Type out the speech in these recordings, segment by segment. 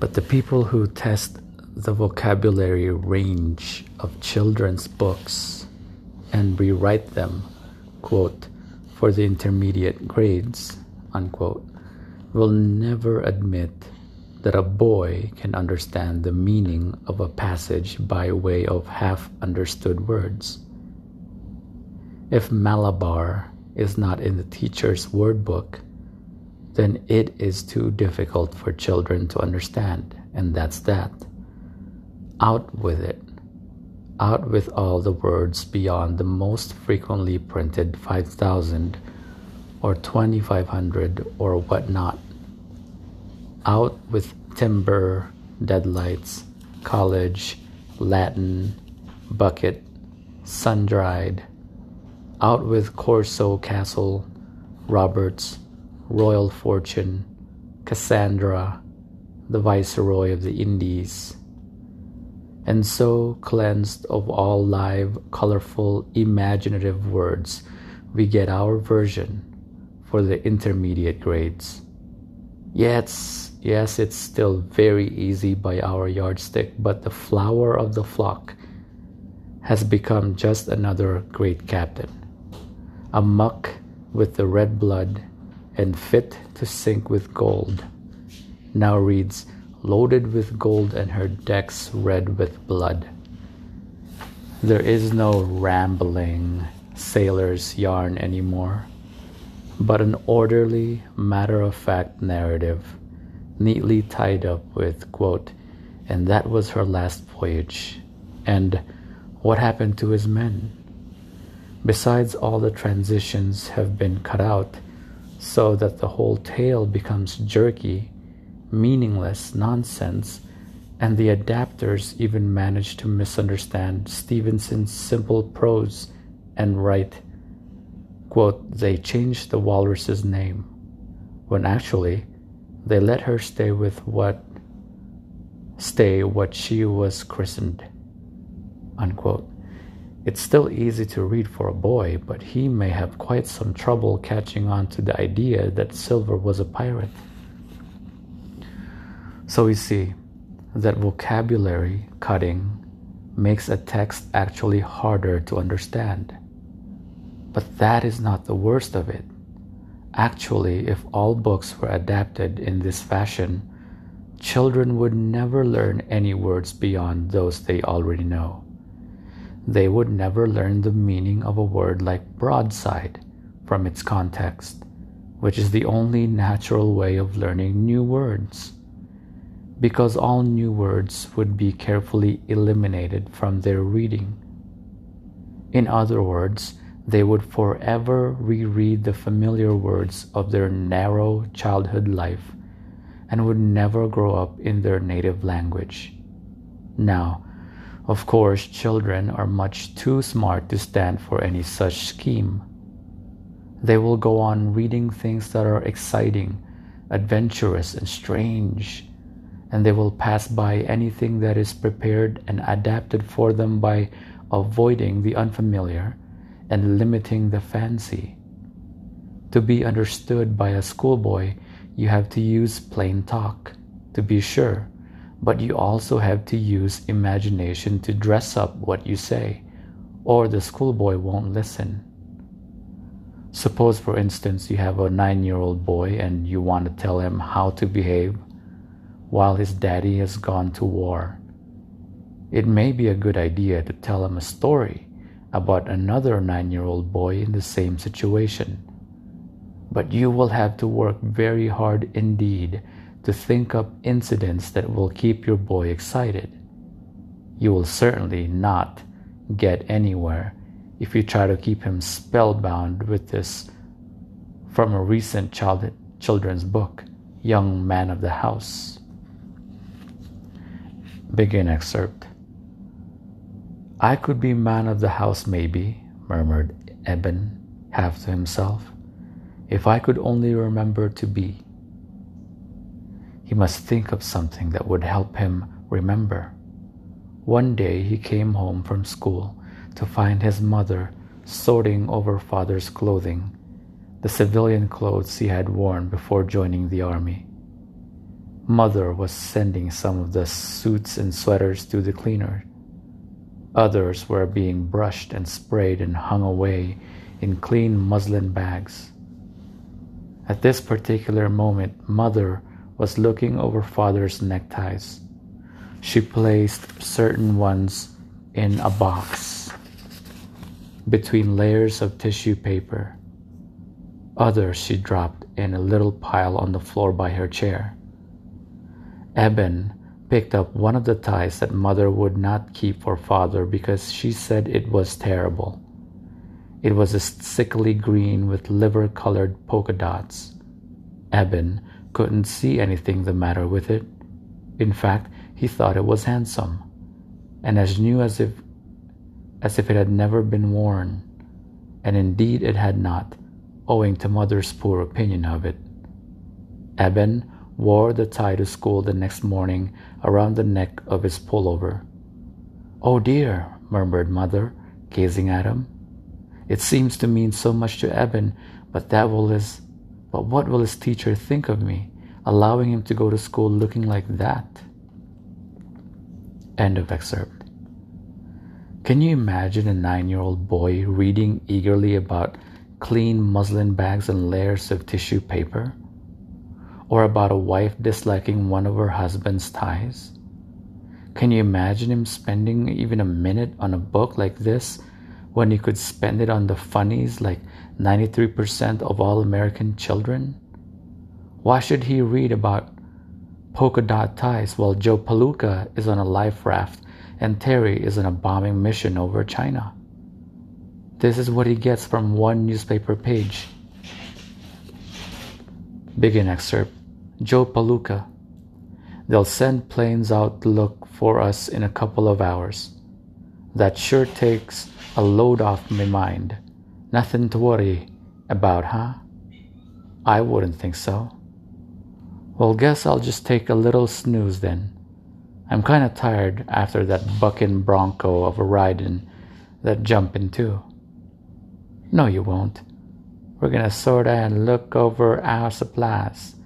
But the people who test the vocabulary range of children's books and rewrite them, quote, for the intermediate grades, unquote, will never admit that a boy can understand the meaning of a passage by way of half understood words. If Malabar is not in the teacher's word book, then it is too difficult for children to understand, and that's that. Out with it. Out with all the words beyond the most frequently printed 5,000 or 2,500 or whatnot out with timber, deadlights, college, Latin, bucket, sun dried, out with Corso Castle, Roberts, Royal Fortune, Cassandra, the Viceroy of the Indies, and so cleansed of all live, colorful, imaginative words, we get our version for the intermediate grades. Yes, Yes, it's still very easy by our yardstick, but the flower of the flock has become just another great captain. A muck with the red blood and fit to sink with gold. Now reads, loaded with gold and her decks red with blood. There is no rambling sailor's yarn anymore, but an orderly, matter of fact narrative neatly tied up with, quote, and that was her last voyage, and what happened to his men? Besides, all the transitions have been cut out so that the whole tale becomes jerky, meaningless nonsense, and the adapters even manage to misunderstand Stevenson's simple prose and write, quote, they changed the walrus's name, when actually they let her stay with what stay what she was christened. Unquote. It's still easy to read for a boy, but he may have quite some trouble catching on to the idea that Silver was a pirate. So we see that vocabulary cutting makes a text actually harder to understand. But that is not the worst of it. Actually, if all books were adapted in this fashion, children would never learn any words beyond those they already know. They would never learn the meaning of a word like broadside from its context, which is the only natural way of learning new words. Because all new words would be carefully eliminated from their reading. In other words, they would forever reread the familiar words of their narrow childhood life and would never grow up in their native language. Now, of course, children are much too smart to stand for any such scheme. They will go on reading things that are exciting, adventurous, and strange, and they will pass by anything that is prepared and adapted for them by avoiding the unfamiliar and limiting the fancy. To be understood by a schoolboy, you have to use plain talk, to be sure, but you also have to use imagination to dress up what you say, or the schoolboy won't listen. Suppose, for instance, you have a nine year old boy and you want to tell him how to behave while his daddy has gone to war. It may be a good idea to tell him a story about another nine year old boy in the same situation. But you will have to work very hard indeed to think up incidents that will keep your boy excited. You will certainly not get anywhere if you try to keep him spellbound with this from a recent child, children's book, Young Man of the House. Begin excerpt. I could be man of the house, maybe, murmured Eben, half to himself, if I could only remember to be. He must think of something that would help him remember. One day he came home from school to find his mother sorting over father's clothing, the civilian clothes he had worn before joining the army. Mother was sending some of the suits and sweaters to the cleaner. Others were being brushed and sprayed and hung away in clean muslin bags. At this particular moment, Mother was looking over Father's neckties. She placed certain ones in a box between layers of tissue paper. Others she dropped in a little pile on the floor by her chair. Eben picked up one of the ties that mother would not keep for father because she said it was terrible. It was a sickly green with liver colored polka dots. Eben couldn't see anything the matter with it. In fact, he thought it was handsome and as new as if as if it had never been worn, and indeed it had not, owing to mother's poor opinion of it. Eben wore the tie to school the next morning around the neck of his pullover. Oh dear, murmured mother, gazing at him. It seems to mean so much to Eben, but that will his but what will his teacher think of me, allowing him to go to school looking like that? End of excerpt. Can you imagine a nine year old boy reading eagerly about clean muslin bags and layers of tissue paper? Or about a wife disliking one of her husband's ties? Can you imagine him spending even a minute on a book like this when he could spend it on the funnies like 93% of all American children? Why should he read about polka dot ties while Joe Palooka is on a life raft and Terry is on a bombing mission over China. This is what he gets from one newspaper page. Begin excerpt Joe Palooka. They'll send planes out to look for us in a couple of hours. That sure takes a load off my mind. Nothing to worry about, huh? I wouldn't think so. Well, guess I'll just take a little snooze then. I'm kind of tired after that bucking bronco of a riding that jumping too. No, you won't. We're gonna sorta and look over our supplies.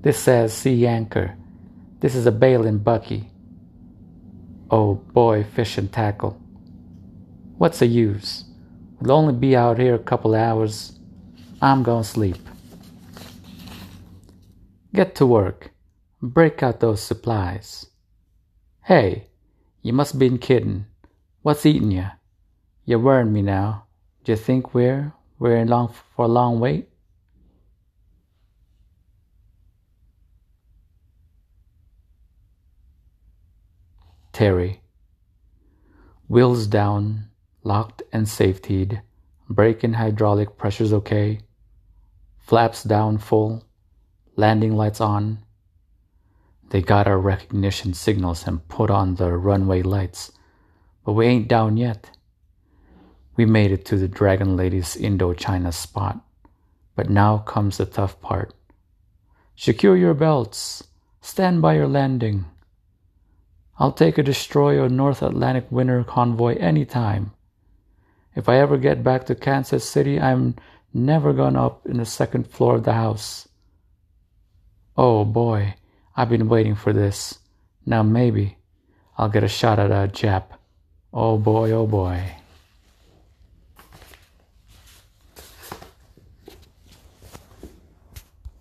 This says sea anchor. This is a bailing bucky. Oh boy, fish and tackle. What's the use? We'll only be out here a couple hours. I'm gonna sleep. Get to work. Break out those supplies. Hey, you must been kiddin'. What's eatin' you? You're worryin' me now. D'you think we're we're in long for a long wait? Terry. Wheels down, locked and safetied. Brake and hydraulic pressures okay. Flaps down full. Landing lights on. They got our recognition signals and put on the runway lights, but we ain't down yet. We made it to the Dragon Lady's Indochina spot, but now comes the tough part. Secure your belts. Stand by your landing. I'll take a destroyer North Atlantic winter convoy anytime. If I ever get back to Kansas City, I'm never going up in the second floor of the house. Oh boy, I've been waiting for this. Now maybe I'll get a shot at a Jap. Oh boy, oh boy.